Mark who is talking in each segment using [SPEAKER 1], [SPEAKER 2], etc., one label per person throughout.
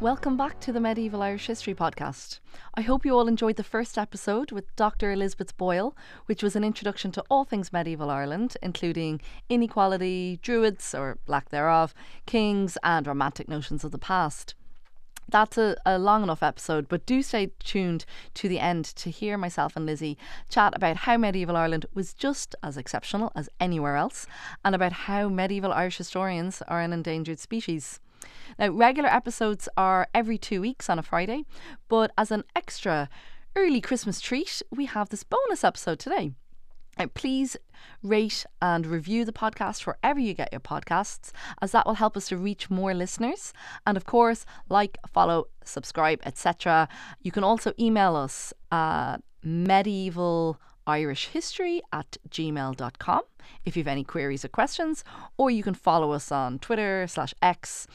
[SPEAKER 1] Welcome back to the Medieval Irish History Podcast. I hope you all enjoyed the first episode with Dr. Elizabeth Boyle, which was an introduction to all things medieval Ireland, including inequality, druids or lack thereof, kings, and romantic notions of the past. That's a, a long enough episode, but do stay tuned to the end to hear myself and Lizzie chat about how medieval Ireland was just as exceptional as anywhere else and about how medieval Irish historians are an endangered species. Now, regular episodes are every two weeks on a Friday, but as an extra early Christmas treat, we have this bonus episode today. Now, please rate and review the podcast wherever you get your podcasts, as that will help us to reach more listeners. And of course, like, follow, subscribe, etc. You can also email us at medieval Irish history at gmail.com if you have any queries or questions, or you can follow us on Twitter slash X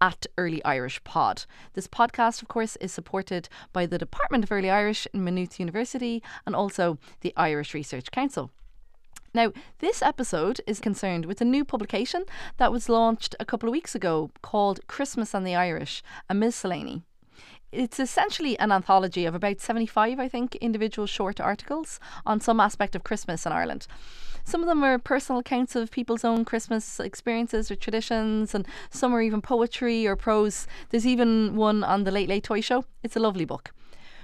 [SPEAKER 1] at Early Irish Pod. This podcast, of course, is supported by the Department of Early Irish in Maynooth University and also the Irish Research Council. Now, this episode is concerned with a new publication that was launched a couple of weeks ago called Christmas and the Irish, a miscellany. It's essentially an anthology of about 75, I think, individual short articles on some aspect of Christmas in Ireland. Some of them are personal accounts of people's own Christmas experiences or traditions, and some are even poetry or prose. There's even one on the Late Late Toy Show. It's a lovely book.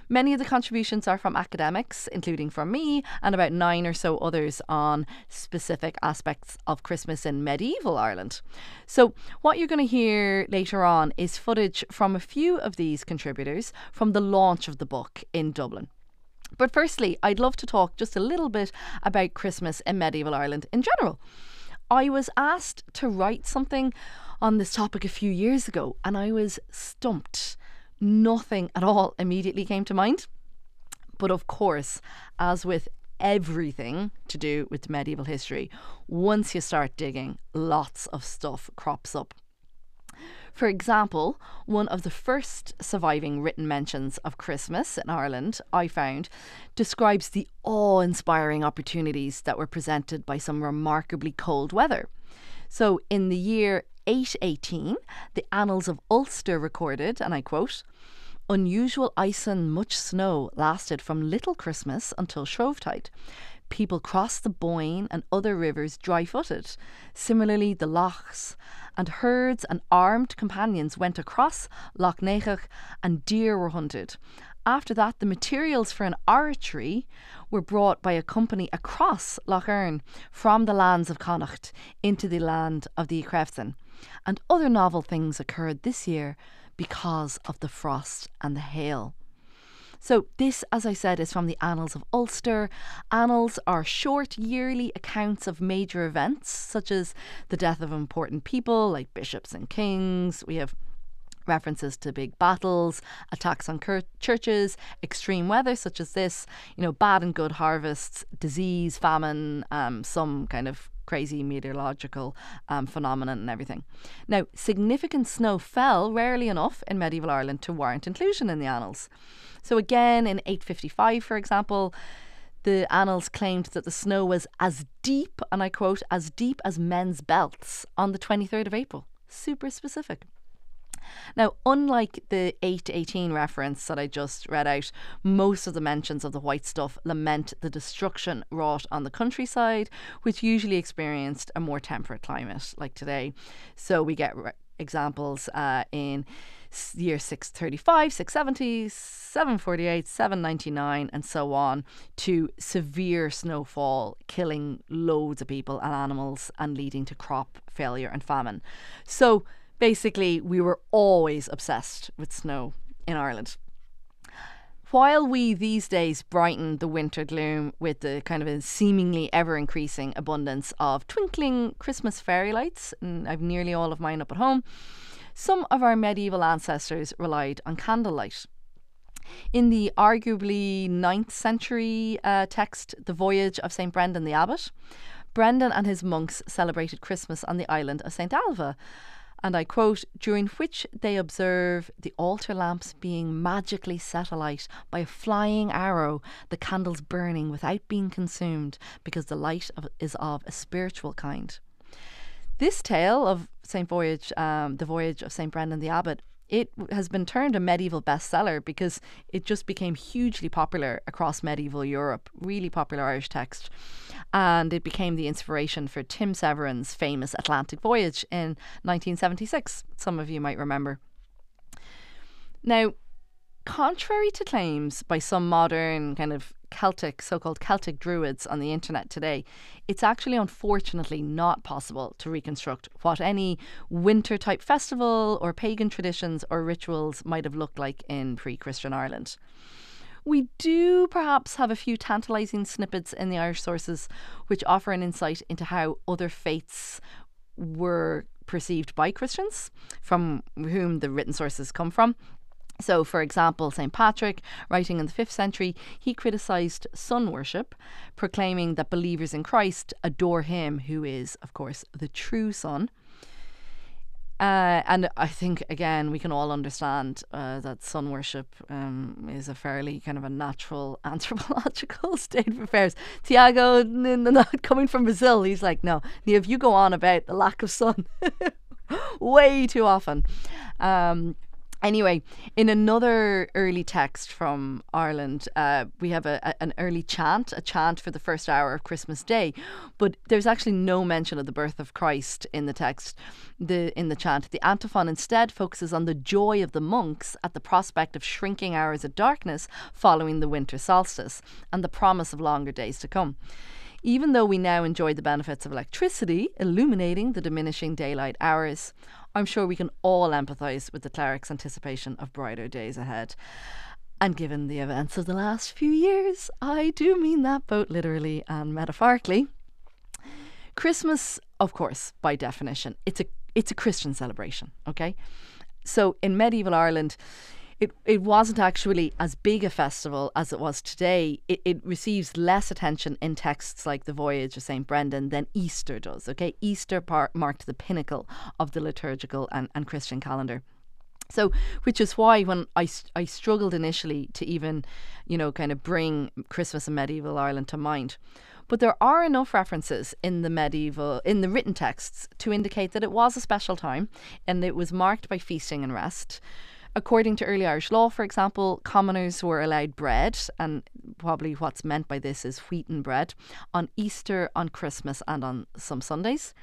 [SPEAKER 1] Many of the contributions are from academics, including from me, and about nine or so others on specific aspects of Christmas in medieval Ireland. So, what you're going to hear later on is footage from a few of these contributors from the launch of the book in Dublin. But firstly, I'd love to talk just a little bit about Christmas in medieval Ireland in general. I was asked to write something on this topic a few years ago, and I was stumped. Nothing at all immediately came to mind. But of course, as with everything to do with medieval history, once you start digging, lots of stuff crops up. For example, one of the first surviving written mentions of Christmas in Ireland, I found, describes the awe inspiring opportunities that were presented by some remarkably cold weather. So, in the year 818, the Annals of Ulster recorded, and I quote, Unusual ice and much snow lasted from Little Christmas until Shrovetide. People crossed the Boyne and other rivers dry footed. Similarly, the lochs and herds and armed companions went across Loch Neagh and deer were hunted. After that, the materials for an oratory were brought by a company across Loch Erne from the lands of Connacht into the land of the Crefton. And other novel things occurred this year because of the frost and the hail. So, this, as I said, is from the Annals of Ulster. Annals are short yearly accounts of major events, such as the death of important people like bishops and kings. We have references to big battles, attacks on cur- churches, extreme weather such as this, you know, bad and good harvests, disease, famine, um, some kind of crazy meteorological um, phenomenon and everything. Now, significant snow fell rarely enough in medieval Ireland to warrant inclusion in the annals. So, again, in 855, for example, the annals claimed that the snow was as deep, and I quote, as deep as men's belts on the 23rd of April. Super specific. Now, unlike the 818 reference that I just read out, most of the mentions of the white stuff lament the destruction wrought on the countryside, which usually experienced a more temperate climate like today. So we get re- examples uh, in year 635, 670, 748, 799, and so on, to severe snowfall, killing loads of people and animals and leading to crop failure and famine. So basically, we were always obsessed with snow in Ireland. While we these days brighten the winter gloom with the kind of a seemingly ever increasing abundance of twinkling Christmas fairy lights, and I've nearly all of mine up at home, some of our medieval ancestors relied on candlelight. In the arguably 9th century uh, text, The Voyage of St. Brendan the Abbot, Brendan and his monks celebrated Christmas on the island of St. Ailbe and I quote, during which they observe the altar lamps being magically set alight by a flying arrow, the candles burning without being consumed, because the light of, is of a spiritual kind. This tale of Saint Voyage, um, the voyage of Saint Brendan the Abbot, it has been turned a medieval bestseller because it just became hugely popular across medieval Europe, really popular Irish text. And it became the inspiration for Tim Severin's famous Atlantic voyage in 1976. Some of you might remember. Now, contrary to claims by some modern kind of Celtic, so called Celtic druids on the internet today, it's actually unfortunately not possible to reconstruct what any winter type festival or pagan traditions or rituals might have looked like in pre Christian Ireland. We do perhaps have a few tantalising snippets in the Irish sources which offer an insight into how other faiths were perceived by Christians, from whom the written sources come from. So, for example, St. Patrick, writing in the 5th century, he criticised sun worship, proclaiming that believers in Christ adore him, who is, of course, the true sun. Uh, and I think, again, we can all understand uh, that sun worship um, is a fairly kind of a natural anthropological state of affairs. Tiago, not coming from Brazil, he's like, no, if you go on about the lack of sun way too often. Um, Anyway, in another early text from Ireland, uh, we have a, a, an early chant, a chant for the first hour of Christmas Day, but there's actually no mention of the birth of Christ in the text. The in the chant, the antiphon instead focuses on the joy of the monks at the prospect of shrinking hours of darkness following the winter solstice and the promise of longer days to come. Even though we now enjoy the benefits of electricity illuminating the diminishing daylight hours, I'm sure we can all empathise with the cleric's anticipation of brighter days ahead. And given the events of the last few years, I do mean that both literally and metaphorically. Christmas, of course, by definition, it's a it's a Christian celebration, okay? So in medieval Ireland, it, it wasn't actually as big a festival as it was today. It, it receives less attention in texts like the Voyage of St. Brendan than Easter does. Okay, Easter par- marked the pinnacle of the liturgical and, and Christian calendar. So, which is why when I, I struggled initially to even, you know, kind of bring Christmas in medieval Ireland to mind. But there are enough references in the medieval, in the written texts, to indicate that it was a special time and it was marked by feasting and rest. According to early Irish law, for example, commoners were allowed bread, and probably what's meant by this is wheaten bread, on Easter, on Christmas, and on some Sundays.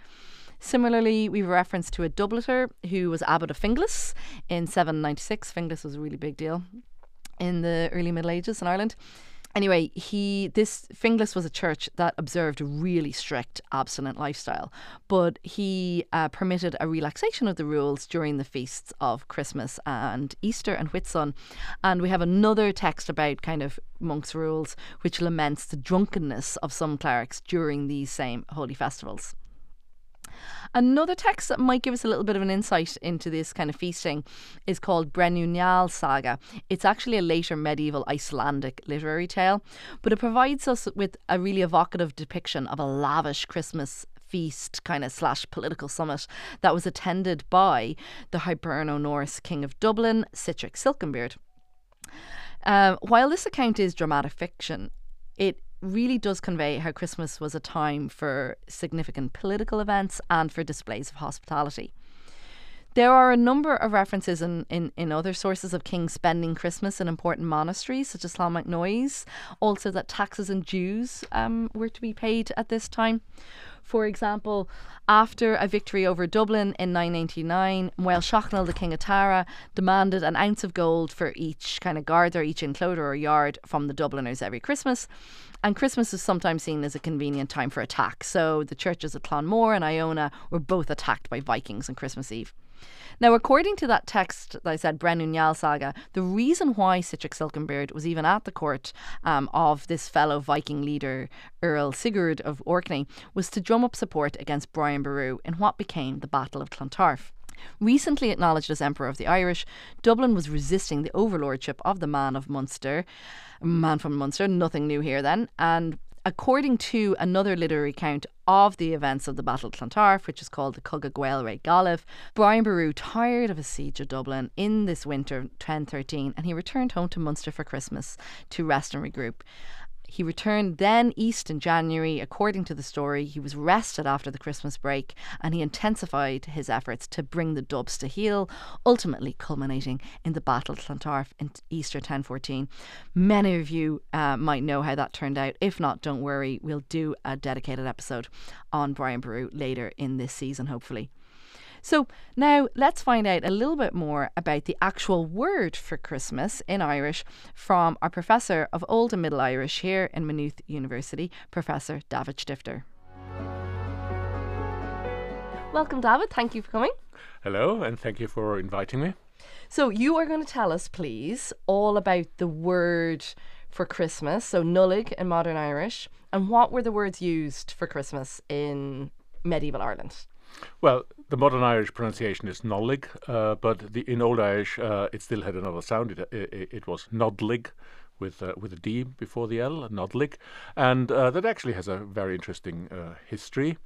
[SPEAKER 1] Similarly, we have reference to a Dublitter who was abbot of Finglas in 796. Finglas was a really big deal in the early Middle Ages in Ireland anyway, he this Finglas was a church that observed a really strict abstinent lifestyle, but he uh, permitted a relaxation of the rules during the feasts of Christmas and Easter and Whitsun. And we have another text about kind of monks' rules, which laments the drunkenness of some clerics during these same holy festivals. Another text that might give us a little bit of an insight into this kind of feasting is called Brennu Njal Saga. It's actually a later medieval Icelandic literary tale, but it provides us with a really evocative depiction of a lavish Christmas feast kind of slash political summit that was attended by the Hiberno Norse King of Dublin, Sihtric Silkenbeard. Uh, while this account is dramatic fiction, it really does convey how Christmas was a time for significant political events and for displays of hospitality. There are a number of references in, in, in other sources of kings spending Christmas in important monasteries, such as Clonmacnoise, also that taxes and dues um, were to be paid at this time. For example, after a victory over Dublin in 999, Mael Sechnaill, the king of Tara, demanded an ounce of gold for each kind of or each enclosure or yard from the Dubliners every Christmas. And Christmas is sometimes seen as a convenient time for attack. So the churches at Clonmore and Iona were both attacked by Vikings on Christmas Eve. Now, according to that text that I said, Brennu Njal saga, the reason why Sihtric Silkenbeard was even at the court um, of this fellow Viking leader, Earl Sigurd of Orkney, was to drum up support against Brian Boru in what became the Battle of Clontarf. Recently acknowledged as Emperor of the Irish, Dublin was resisting the overlordship of the man of Munster, man from Munster, nothing new here then, and according to another literary account of the events of the Battle of Clontarf, which is called the Cogadh Gaedhel re Gallaibh, Brian Boru tired of a siege of Dublin in this winter of 1013 and he returned home to Munster for Christmas to rest and regroup. He returned then east in January. According to the story, he was rested after the Christmas break and he intensified his efforts to bring the Dubs to heel, ultimately culminating in the Battle of Clontarf in Easter 1014. Many of you uh, might know how that turned out. If not, don't worry, we'll do a dedicated episode on Brian Boru later in this season, hopefully. So now let's find out a little bit more about the actual word for Christmas in Irish from our Professor of Old and Middle Irish here in Maynooth University, Professor David Stifter. Welcome, David. Thank you for coming.
[SPEAKER 2] Hello, and thank you for inviting me.
[SPEAKER 1] So, you are going to tell us, please, all about the word for Christmas, so nollaig in modern Irish, and what were the words used for Christmas in medieval Ireland?
[SPEAKER 2] Well, the modern Irish pronunciation is nollaig, uh, but the, in Old Irish uh, it still had another sound. It, it, it was nodlig with uh, with a D before the L, nodlig, and uh, that actually has a very interesting uh, history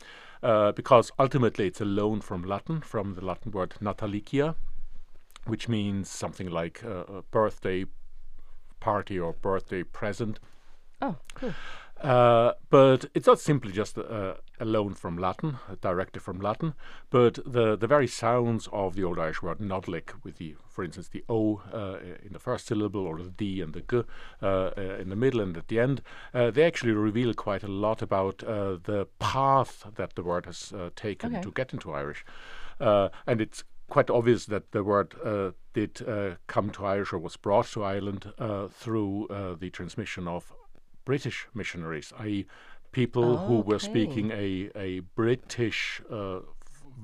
[SPEAKER 2] uh, because ultimately it's a loan from Latin, from the Latin word natalicia, which means something like a birthday party or birthday present.
[SPEAKER 1] Oh, cool.
[SPEAKER 2] Uh, but it's not simply just a, a loan from Latin, directed from Latin, but the, the very sounds of the Old Irish word nodlig, with the, for instance, the O uh, in the first syllable or the D and the G uh, uh in the middle and at the end, uh, they actually reveal quite a lot about uh, the path that the word has taken okay. to get into Irish. and it's quite obvious that the word uh, did uh, come to Irish or was brought to Ireland uh, through the transmission of British missionaries, i.e., people oh, who were speaking a, a British uh,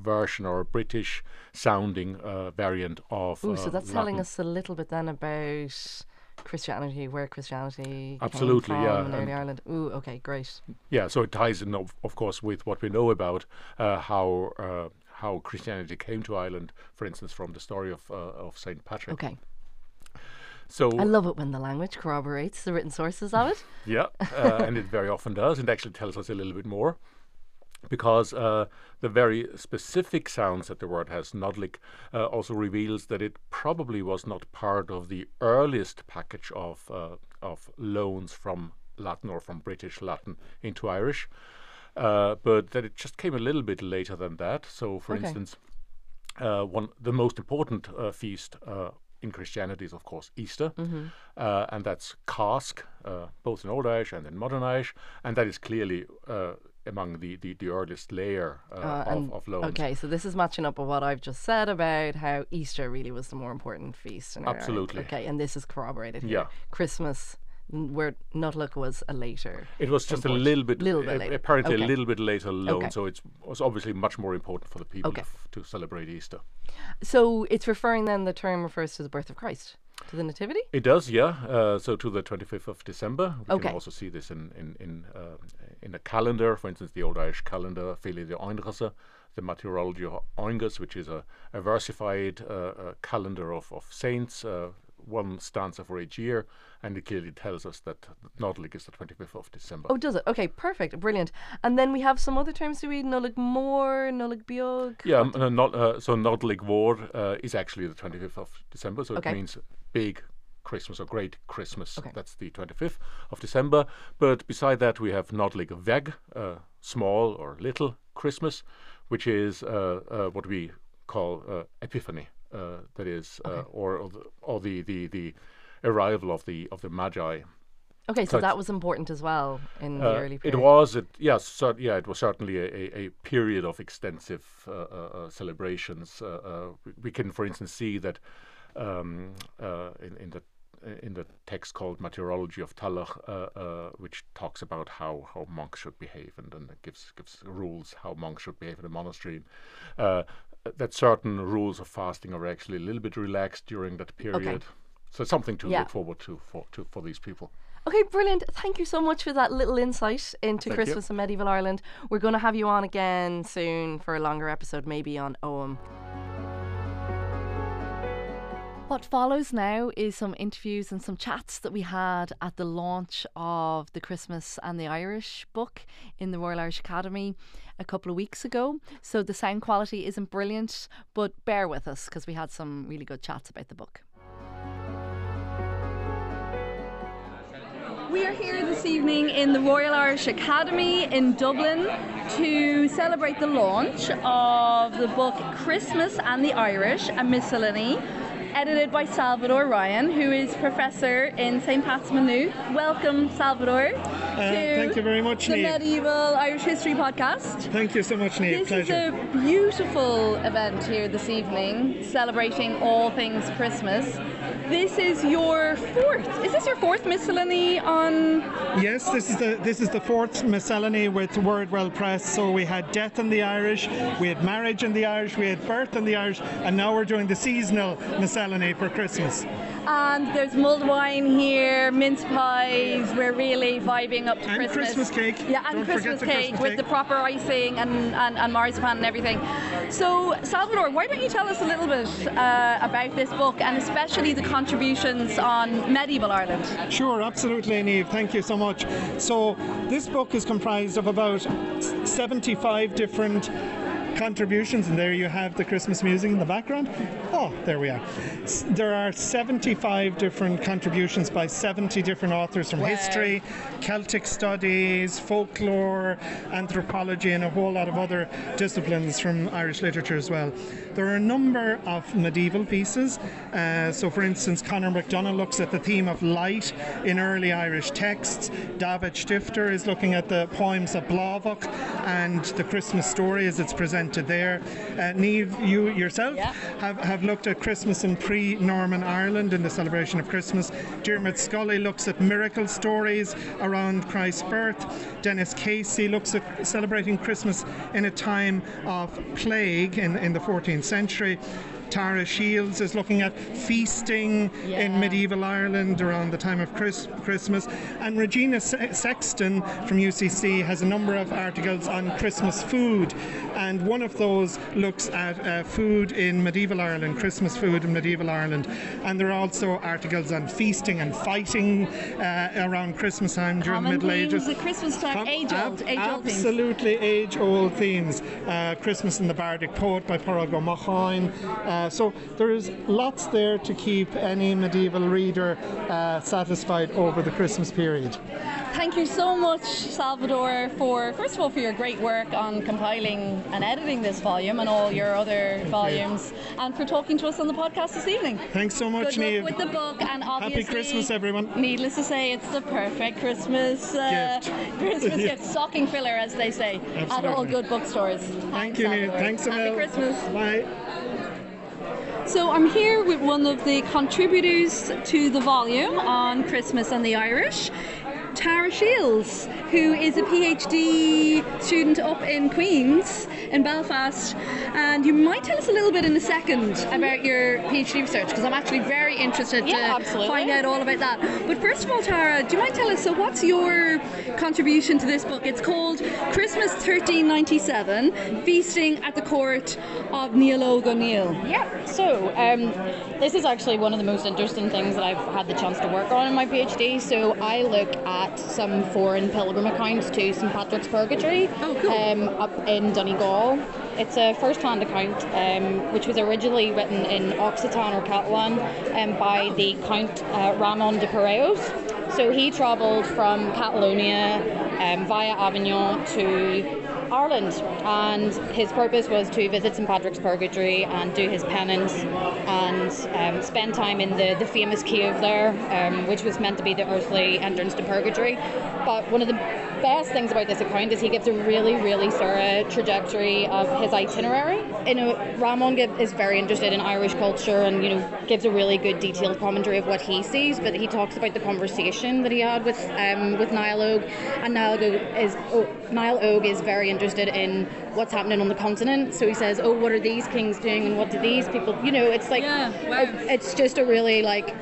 [SPEAKER 2] version or a British sounding uh, variant of.
[SPEAKER 1] Ooh, so
[SPEAKER 2] uh,
[SPEAKER 1] that's
[SPEAKER 2] Latin.
[SPEAKER 1] telling us a little bit then about Christianity, where Christianity
[SPEAKER 2] absolutely,
[SPEAKER 1] yeah,
[SPEAKER 2] in
[SPEAKER 1] early Ireland. Ooh, okay, great.
[SPEAKER 2] Yeah, so it ties in, of, of course, with what we know about uh, how uh, how Christianity came to Ireland, for instance, from the story of uh, of Saint Patrick.
[SPEAKER 1] Okay.
[SPEAKER 2] So
[SPEAKER 1] I love it when the language corroborates the written sources of it.
[SPEAKER 2] yeah, uh, and it very often does, and actually tells us a little bit more. Because uh, the very specific sounds that the word has, nodlig, uh, also reveals that it probably was not part of the earliest package of uh, of loans from Latin or from British Latin into Irish, uh, but that it just came a little bit later than that. So, for okay. instance, uh, one the most important uh, feast uh, in Christianity is, of course, Easter, mm-hmm. uh, and that's cask, uh, both in Old Irish and in Modern Irish, and that is clearly uh, among the, the, the, earliest layer uh, uh, of, of loans.
[SPEAKER 1] Okay, so this is matching up with what I've just said about how Easter really was the more important feast.
[SPEAKER 2] Absolutely.
[SPEAKER 1] Okay, and this is corroborated here.
[SPEAKER 2] Yeah.
[SPEAKER 1] Christmas where Notluck was a later.
[SPEAKER 2] It was just import. a little bit,
[SPEAKER 1] little bit later.
[SPEAKER 2] apparently
[SPEAKER 1] okay.
[SPEAKER 2] a little bit later loan,
[SPEAKER 1] okay.
[SPEAKER 2] so it was obviously much more important for the people
[SPEAKER 1] okay.
[SPEAKER 2] f- to celebrate Easter.
[SPEAKER 1] So it's referring then, the term refers to the birth of Christ. To the Nativity?
[SPEAKER 2] It does, yeah. Uh, so to the 25th of December. We can also see this in in in, uh, in a calendar, for instance, the Old Irish calendar, Félire Óengusso, the Martyrology of Óengus, which is a, a versified uh, calendar of, of saints, uh, one stanza for each year, and it clearly tells us that Nodlig is the 25th of December.
[SPEAKER 1] Oh, does it? Okay, perfect, brilliant. And then we have some other terms to read, Nollaig Mhór, Nollaig Bheag.
[SPEAKER 2] Yeah, um, uh, not, uh, so Nodlig Vor uh, is actually the 25th of December, so
[SPEAKER 1] okay.
[SPEAKER 2] it means big Christmas or Great Christmas.
[SPEAKER 1] Okay.
[SPEAKER 2] That's the 25th of December. But beside that, we have Nodlig Veg, uh, small or little Christmas, which is uh, uh, what we call uh, Epiphany. Uh, that is, uh,
[SPEAKER 1] okay.
[SPEAKER 2] or or the, or the, the the arrival of the of the Magi.
[SPEAKER 1] Okay, so, so that was important as well in the
[SPEAKER 2] uh,
[SPEAKER 1] early period.
[SPEAKER 2] It was, it, yes, so, yeah, it was certainly a, a, a period of extensive uh, uh, uh celebrations. we can, for instance, see that um, in, in the in the text called Martyrology of uh, uh, which talks about how, how monks should behave and, and gives gives rules how monks should behave in a monastery. That certain rules of fasting are actually a little bit relaxed during that period.
[SPEAKER 1] Okay.
[SPEAKER 2] So something to
[SPEAKER 1] yeah.
[SPEAKER 2] look forward to for to, for these people.
[SPEAKER 1] Okay, brilliant. Thank you so much for that little insight into
[SPEAKER 2] Thank
[SPEAKER 1] Christmas
[SPEAKER 2] you.
[SPEAKER 1] in medieval Ireland. We're going to have you on again soon for a longer episode, maybe on Ogham. What follows now is some interviews and some chats that we had at the launch of the Christmas and the Irish book in the Royal Irish Academy a couple of weeks ago. So the sound quality isn't brilliant, but bear with us because we had some really good chats about the book.
[SPEAKER 3] We are here this evening in the Royal Irish Academy in Dublin to celebrate the launch of the book Christmas and the Irish, a miscellany edited by Salvador Ryan, who is professor in St. Pat's Maynooth. Welcome, Salvador.
[SPEAKER 4] Uh, thank you very much,
[SPEAKER 3] the
[SPEAKER 4] Niamh.
[SPEAKER 3] Medieval Irish History Podcast.
[SPEAKER 4] Thank you so much, Niamh.
[SPEAKER 3] This
[SPEAKER 4] Pleasure.
[SPEAKER 3] is a beautiful event here this evening, celebrating all things Christmas. This is your fourth. Is this your fourth miscellany on?
[SPEAKER 4] Yes, this is the this is the fourth miscellany with Wordwell Press. So we had death in the Irish, we had marriage in the Irish, we had birth in the Irish, and now we're doing the seasonal miscellany for Christmas.
[SPEAKER 3] And there's mulled wine here, mince pies. We're really vibing up to
[SPEAKER 4] And
[SPEAKER 3] Christmas.
[SPEAKER 4] Christmas cake.
[SPEAKER 3] Yeah, and
[SPEAKER 4] Don't
[SPEAKER 3] Christmas cake
[SPEAKER 4] Christmas
[SPEAKER 3] with
[SPEAKER 4] cake.
[SPEAKER 3] the proper icing and, and, and marzipan and everything. So, Salvador, why don't you tell us a little bit uh, about this book and especially the contributions on medieval Ireland?
[SPEAKER 4] Sure, absolutely, Niamh. Thank you so much. So, this book is comprised of about 75 different contributions, and there you have the Christmas music in the background. Oh, there we are. S- There are 75 different contributions by 70 different authors from
[SPEAKER 3] Wow.
[SPEAKER 4] history, Celtic studies, folklore, anthropology, and a whole lot of other disciplines from Irish literature as well. There are a number of medieval pieces. Uh, so, for instance, Conor McDonough looks at the theme of light in early Irish texts. David Stifter is looking at the poems of Blathmac and the Christmas story as it's presented there. Uh, Niamh, you yourself
[SPEAKER 3] Yeah.
[SPEAKER 4] have, have looked at Christmas in pre Norman Ireland in the celebration of Christmas. Dermot Scully looks at miracle stories around Christ's birth. Denis Casey looks at celebrating Christmas in a time of plague in, in the 14th century. Tara Shields is looking at feasting
[SPEAKER 3] Yeah.
[SPEAKER 4] in medieval Ireland around the time of Chris- Christmas. And Regina Se- Sexton from UCC has a number of articles on Christmas food. And one of those looks at uh, food in medieval Ireland, Christmas food in medieval Ireland. And there are also articles on feasting and fighting uh, around Christmas time during
[SPEAKER 3] Common
[SPEAKER 4] the Middle
[SPEAKER 3] themes
[SPEAKER 4] Ages.
[SPEAKER 3] at Christmas time,
[SPEAKER 4] Com-
[SPEAKER 3] age old,
[SPEAKER 4] ab-
[SPEAKER 3] age old.
[SPEAKER 4] Absolutely age old themes. Uh, Christmas in the Bardic Poet by Pádraig Ó Macháin. Uh, so there is lots there to keep any medieval reader uh, satisfied over the Christmas period.
[SPEAKER 3] Thank you so much, Salvador, for first of all for your great work on compiling and editing this volume and all your other volumes, and for talking to us on the podcast this evening.
[SPEAKER 4] Thanks so much,
[SPEAKER 3] Good luck
[SPEAKER 4] Niamh.
[SPEAKER 3] with the book, and obviously, happy
[SPEAKER 4] Christmas, everyone.
[SPEAKER 3] Needless to say, it's the perfect Christmas uh,
[SPEAKER 4] Gift.
[SPEAKER 3] Christmas
[SPEAKER 4] Yeah.
[SPEAKER 3] gift, stocking filler, as they say, at all good bookstores.
[SPEAKER 4] Thank
[SPEAKER 3] Thanks,
[SPEAKER 4] you, Niamh. Thanks,
[SPEAKER 3] Happy
[SPEAKER 4] Emil.
[SPEAKER 3] Christmas.
[SPEAKER 4] Bye.
[SPEAKER 3] So I'm here with one of the contributors to the volume on Christmas and the Irish, Tara Shields, who is a PhD student up in Queens in Belfast. And you might tell us a little bit in a second about your PhD research because I'm actually very interested
[SPEAKER 5] Yeah,
[SPEAKER 3] to
[SPEAKER 5] absolutely.
[SPEAKER 3] find out all about that. But first of all, Tara, do you mind telling us so what's your contribution to this book? It's called Christmas 1397 Feasting at the Court of Niall O'Neill.
[SPEAKER 5] Yeah, so um, this is actually one of the most interesting things that I've had the chance to work on in my PhD. So I look at some foreign pilgrim accounts to St Patrick's Purgatory
[SPEAKER 3] Oh, cool.
[SPEAKER 5] um, up in Donegal. It's a first-hand account um, which was originally written in Occitan or Catalan um, by the Count uh, Ramon de Perellós. So he travelled from Catalonia um, via Avignon to Ireland, and his purpose was to visit St Patrick's Purgatory and do his penance and um, spend time in the, the famous cave there, um, which was meant to be the earthly entrance to Purgatory. But one of the best things about this account is he gives a really, really thorough trajectory of his itinerary. You know, Ramon is very interested in Irish culture and you know gives a really good detailed commentary of what he sees. But he talks about the conversation that he had with um, with Niall Og, and Niall Og is oh, Niall Og is very interested in what's happening on the continent. So he says, "Oh, what are these kings doing, and what do these people?" You know, it's like
[SPEAKER 3] Yeah, wow.
[SPEAKER 5] it- it's just a really like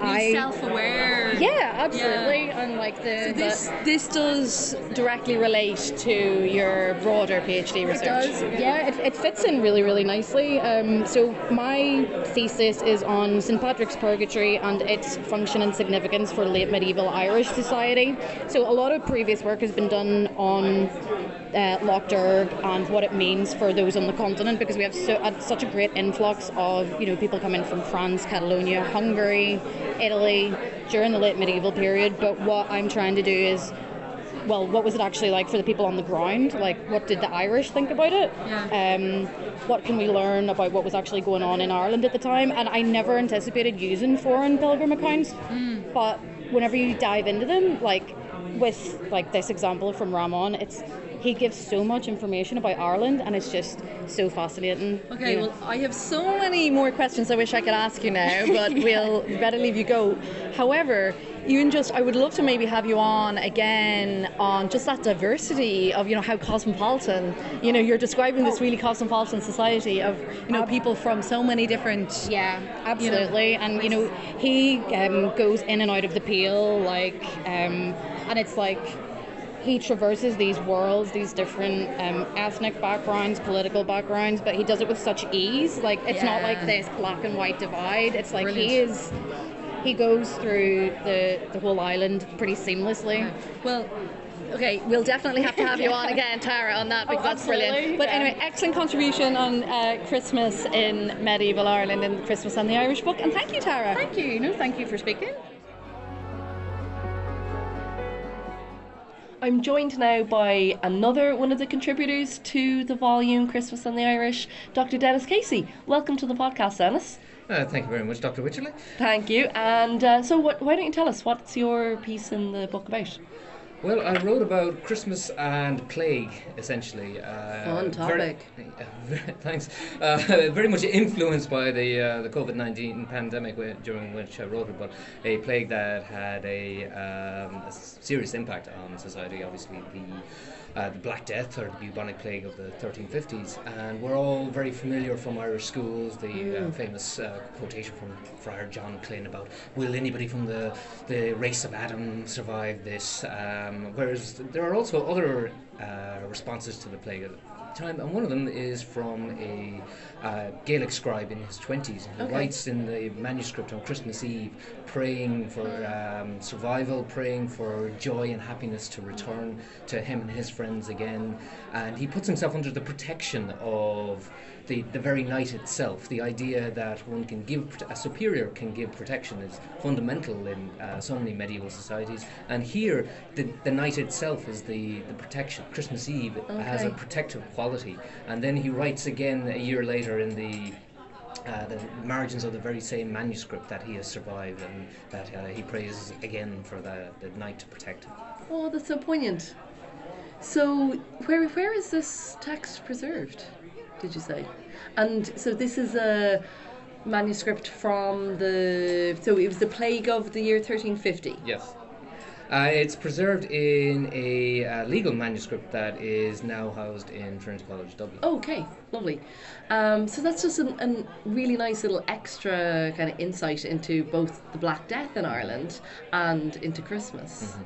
[SPEAKER 5] I
[SPEAKER 3] self-aware.
[SPEAKER 5] yeah, absolutely, and like the,
[SPEAKER 3] So
[SPEAKER 5] the-
[SPEAKER 3] this this does directly relate to your broader PhD research.
[SPEAKER 5] It does, yeah. It, it fits in really, really nicely. Um, so my thesis is on St Patrick's Purgatory and its function and significance for late medieval Irish society. So a lot of previous work has been done on uh, Loch Derg and what it means for those on the continent because we have so, uh, such a great influx of you know people coming from France, Catalonia, Hungary, Italy during the late medieval period. But what I'm trying to do is well, what was it actually like for the people on the ground? Like, what did the Irish think about it?
[SPEAKER 1] Yeah.
[SPEAKER 5] Um, what can we learn about what was actually going on in Ireland at the time? And I never anticipated using foreign pilgrim accounts, but whenever you dive into them, like with like this example from Ramon, it's he gives so much information about Ireland, and it's just so fascinating.
[SPEAKER 1] Okay,
[SPEAKER 5] Yeah.
[SPEAKER 1] well, I have so many more questions I wish I could ask you now, but we'll better leave you go. However, even just, I would love to maybe have you on again on just that diversity of, you know, how cosmopolitan, you know, you're describing this really cosmopolitan society of, you know, people from so many different.
[SPEAKER 5] Yeah, absolutely. and you know, he um, goes in and out of the peel, like, um, and it's like he traverses these worlds, these different um, ethnic backgrounds, political backgrounds, but he does it with such ease. Like, it's not like this black and white divide. It's like he is. He goes through the, the whole island pretty seamlessly.
[SPEAKER 1] Well, okay, we'll definitely have to have you on again, Tara, on that because
[SPEAKER 5] Oh,
[SPEAKER 1] that's brilliant. But
[SPEAKER 5] yeah.
[SPEAKER 1] anyway, excellent contribution on uh, Christmas in medieval Ireland and Christmas and the Irish book. And thank you, Tara.
[SPEAKER 5] Thank you. No, thank you for speaking.
[SPEAKER 1] I'm joined now by another one of the contributors to the volume Christmas and the Irish, Dr. Denis Casey. Welcome to the podcast, Denis.
[SPEAKER 6] Uh, thank you very much, Dr. Wycherley.
[SPEAKER 1] Thank you. And uh, so, what, why don't you tell us what's your piece in the book about?
[SPEAKER 6] Well, I wrote about Christmas and plague, essentially. Uh,
[SPEAKER 1] Fun
[SPEAKER 6] very-
[SPEAKER 1] topic.
[SPEAKER 6] uh, thanks. Uh, very much influenced by the uh, the COVID nineteen pandemic, during which I wrote it, but a plague that had a, um, a serious impact on society. Obviously, the uh, the Black Death or the bubonic plague of the 1350s, and we're all very familiar from Irish schools. The uh, famous uh, quotation from Friar John Clyn about "Will anybody from the the race of Adam survive this?" Um, whereas there are also other uh, responses to the plague time, and one of them is from a uh, Gaelic scribe in his 20s. He
[SPEAKER 1] Okay.
[SPEAKER 6] writes in the manuscript on Christmas Eve, praying for um, survival, praying for joy and happiness to return to him and his friends again. And he puts himself under the protection of the, the very night itself. The idea that one can give, a superior can give protection is fundamental in uh, so many medieval societies. And here, the, the night itself is the, the protection. Christmas Eve has a protective quality. And then he writes again a year later in the uh, the margins of the very same manuscript that he has survived and that uh, he prays again for the, the night to protect him.
[SPEAKER 1] Oh, that's so poignant. So, where where is this text preserved? Did you say? And so this is a manuscript from the. So it was the plague of the year 1350.
[SPEAKER 6] Yes. Uh, it's preserved in a uh, legal manuscript that is now housed in Trinity College Dublin.
[SPEAKER 1] Okay, lovely. Um, so that's just a an really nice little extra kind of insight into both the Black Death in Ireland and into Christmas.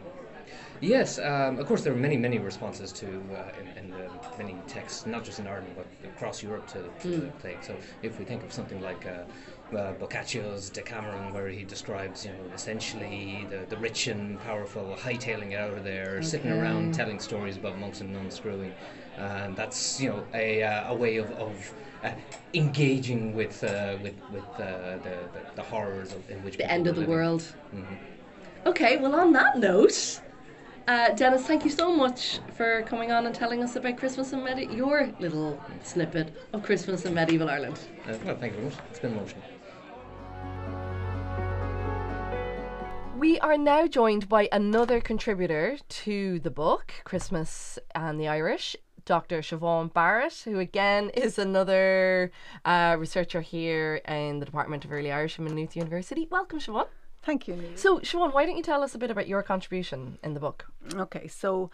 [SPEAKER 6] Yes, um, of course, there are many, many responses to uh, in, in the many texts, not just in Ireland but across Europe to, to the plague. So, if we think of something like uh, uh, Boccaccio's Decameron, where he describes, you know, essentially the, the rich and powerful hightailing it out of there, sitting around telling stories about monks and nuns screwing, and that's you know a, uh, a way of, of uh, engaging with uh, with with uh, the, the the horrors of, in which
[SPEAKER 1] The end of the
[SPEAKER 6] living.
[SPEAKER 1] world.
[SPEAKER 6] Mhm.
[SPEAKER 1] Okay, well, on that note, uh, Denis, thank you so much for coming on and telling us about Christmas and Medi- your little snippet of Christmas in medieval Ireland.
[SPEAKER 6] Uh, well, thank you very much. It's been emotional.
[SPEAKER 1] We are now joined by another contributor to the book, Christmas and the Irish, Dr. Siobhan Barrett, who again is another uh, researcher here in the Department of Early Irish at Maynooth University. Welcome, Siobhan.
[SPEAKER 7] Thank you, Neil.
[SPEAKER 1] So, Siobhan, why don't you tell us a bit about your contribution in the book?
[SPEAKER 7] Okay, so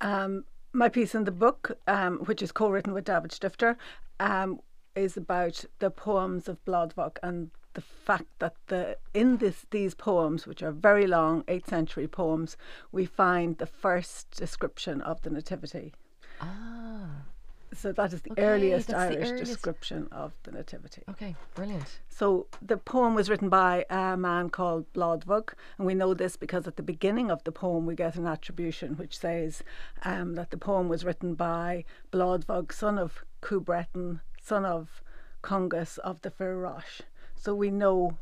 [SPEAKER 7] um, my piece in the book, um, which is co-written with David Stifter, um, is about the poems of Blathmac and the fact that the in this these poems, which are very long, eighth century poems, we find the first description of the nativity.
[SPEAKER 1] Ah.
[SPEAKER 7] So that is the
[SPEAKER 1] Okay,
[SPEAKER 7] earliest
[SPEAKER 1] that's the
[SPEAKER 7] Irish
[SPEAKER 1] earliest.
[SPEAKER 7] description of the nativity.
[SPEAKER 1] Okay, brilliant.
[SPEAKER 7] So the poem was written by a man called Blathmac, and we know this because at the beginning of the poem we get an attribution which says um, that the poem was written by Blathmac, son of Cubreton, son of Congus of the Fir Rois. So we know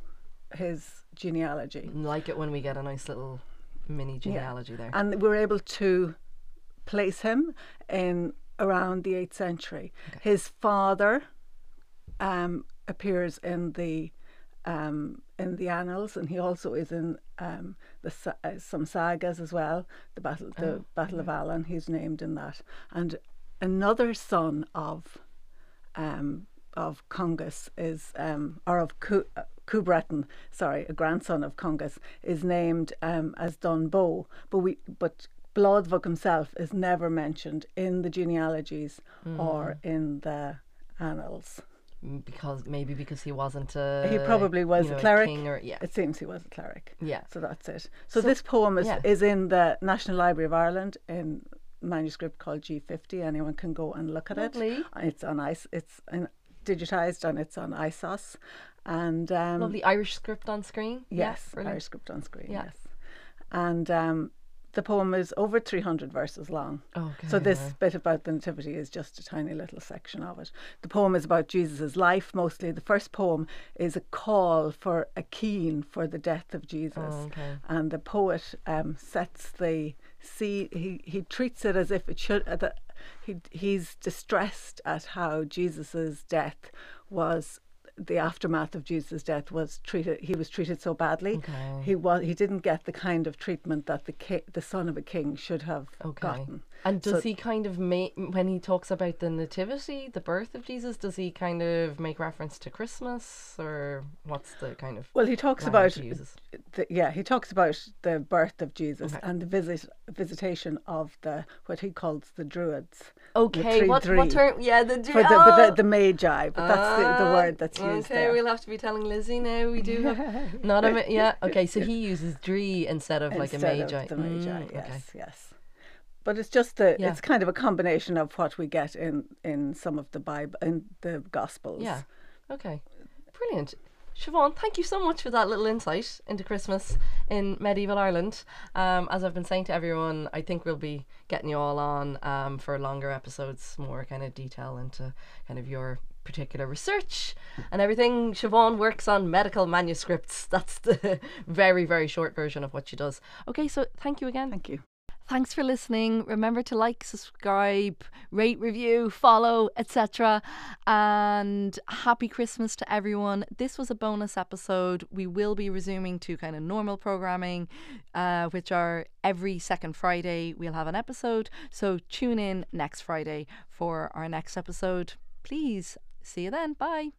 [SPEAKER 7] his genealogy.
[SPEAKER 1] Like it when we get a nice little mini genealogy there.
[SPEAKER 7] And we're able to place him in around the 8th century. His father um, appears in the um, in the annals, and he also is in um, the uh, some sagas as well. The battle, the Battle of Allen, he's named in that, and another son of um, of Congus is um, or of Cu- uh, Cubreton, sorry, a grandson of Congus is named um, as Donn Bó, but we but Blathmac himself is never mentioned in the genealogies or in the annals.
[SPEAKER 1] Mm, because maybe because he wasn't a
[SPEAKER 7] He probably was
[SPEAKER 1] you know,
[SPEAKER 7] a cleric.
[SPEAKER 1] king or yeah.
[SPEAKER 7] It seems he was a cleric.
[SPEAKER 1] Yeah.
[SPEAKER 7] So that's it. So,
[SPEAKER 1] So-
[SPEAKER 7] this poem is,
[SPEAKER 1] yeah.
[SPEAKER 7] is in the National Library of Ireland in manuscript called G50. Anyone can go and look at
[SPEAKER 1] Lovely.
[SPEAKER 7] it. It's on ice. It's in, digitized and it's on ISOS. And um,
[SPEAKER 1] Lovely Irish script on screen.
[SPEAKER 7] Yes,
[SPEAKER 1] brilliant.
[SPEAKER 7] Irish script on screen.
[SPEAKER 1] Yeah.
[SPEAKER 7] Yes, and um, the poem is over three hundred verses long.
[SPEAKER 1] Okay.
[SPEAKER 7] So this bit about the nativity is just a tiny little section of it. The poem is about Jesus' life mostly. The first poem is a call for a keen for the death of Jesus,
[SPEAKER 1] Oh, okay.
[SPEAKER 7] and the poet um, sets the see. He he treats it as if it should. Uh, the, he he's distressed at how Jesus' death was. The aftermath of Jesus' death was treated. He was treated so badly.
[SPEAKER 1] Okay.
[SPEAKER 7] He was. He didn't get the kind of treatment that the ki- the son of a king should have
[SPEAKER 1] Okay.
[SPEAKER 7] gotten.
[SPEAKER 1] And does
[SPEAKER 7] So-
[SPEAKER 1] he kind of make when he talks about the nativity, the birth of Jesus? Does he kind of make reference to Christmas, or what's the kind of
[SPEAKER 7] Well, he talks about
[SPEAKER 1] he
[SPEAKER 7] the, yeah, he talks about the birth of Jesus
[SPEAKER 1] Okay.
[SPEAKER 7] and the visit visitation of the what he calls the Druids.
[SPEAKER 1] Okay,
[SPEAKER 7] three
[SPEAKER 1] what
[SPEAKER 7] three.
[SPEAKER 1] what term? Yeah, the
[SPEAKER 7] For the, but
[SPEAKER 1] oh!
[SPEAKER 7] the, the Magi, but that's the, the
[SPEAKER 1] Ah,
[SPEAKER 7] word that's used
[SPEAKER 1] Okay,
[SPEAKER 7] there.
[SPEAKER 1] we'll have to be telling Lizzie now. We do have not a ma- yeah. Okay, so he uses dree instead of like a
[SPEAKER 7] Instead
[SPEAKER 1] magi.
[SPEAKER 7] Of the Magi,
[SPEAKER 1] Mm,
[SPEAKER 7] yes,
[SPEAKER 1] okay.
[SPEAKER 7] yes. But it's just the
[SPEAKER 1] Yeah.
[SPEAKER 7] it's kind of a combination of what we get in in some of the Bible in the Gospels.
[SPEAKER 1] Yeah. Okay. Brilliant. Siobhan, thank you so much for that little insight into Christmas in medieval Ireland. Um, as I've been saying to everyone, I think we'll be getting you all on um, for longer episodes, more kind of detail into kind of your particular research and everything. Siobhan works on medical manuscripts. That's the very, very short version of what she does. Okay, so thank you again.
[SPEAKER 7] Thank you.
[SPEAKER 1] Thanks for listening. Remember to like, subscribe, rate, review, follow, etc. And happy Christmas to everyone. This was a bonus episode. We will be resuming to kind of normal programming, uh, which are every second Friday we'll have an episode. So tune in next Friday for our next episode. Please see you then. Bye.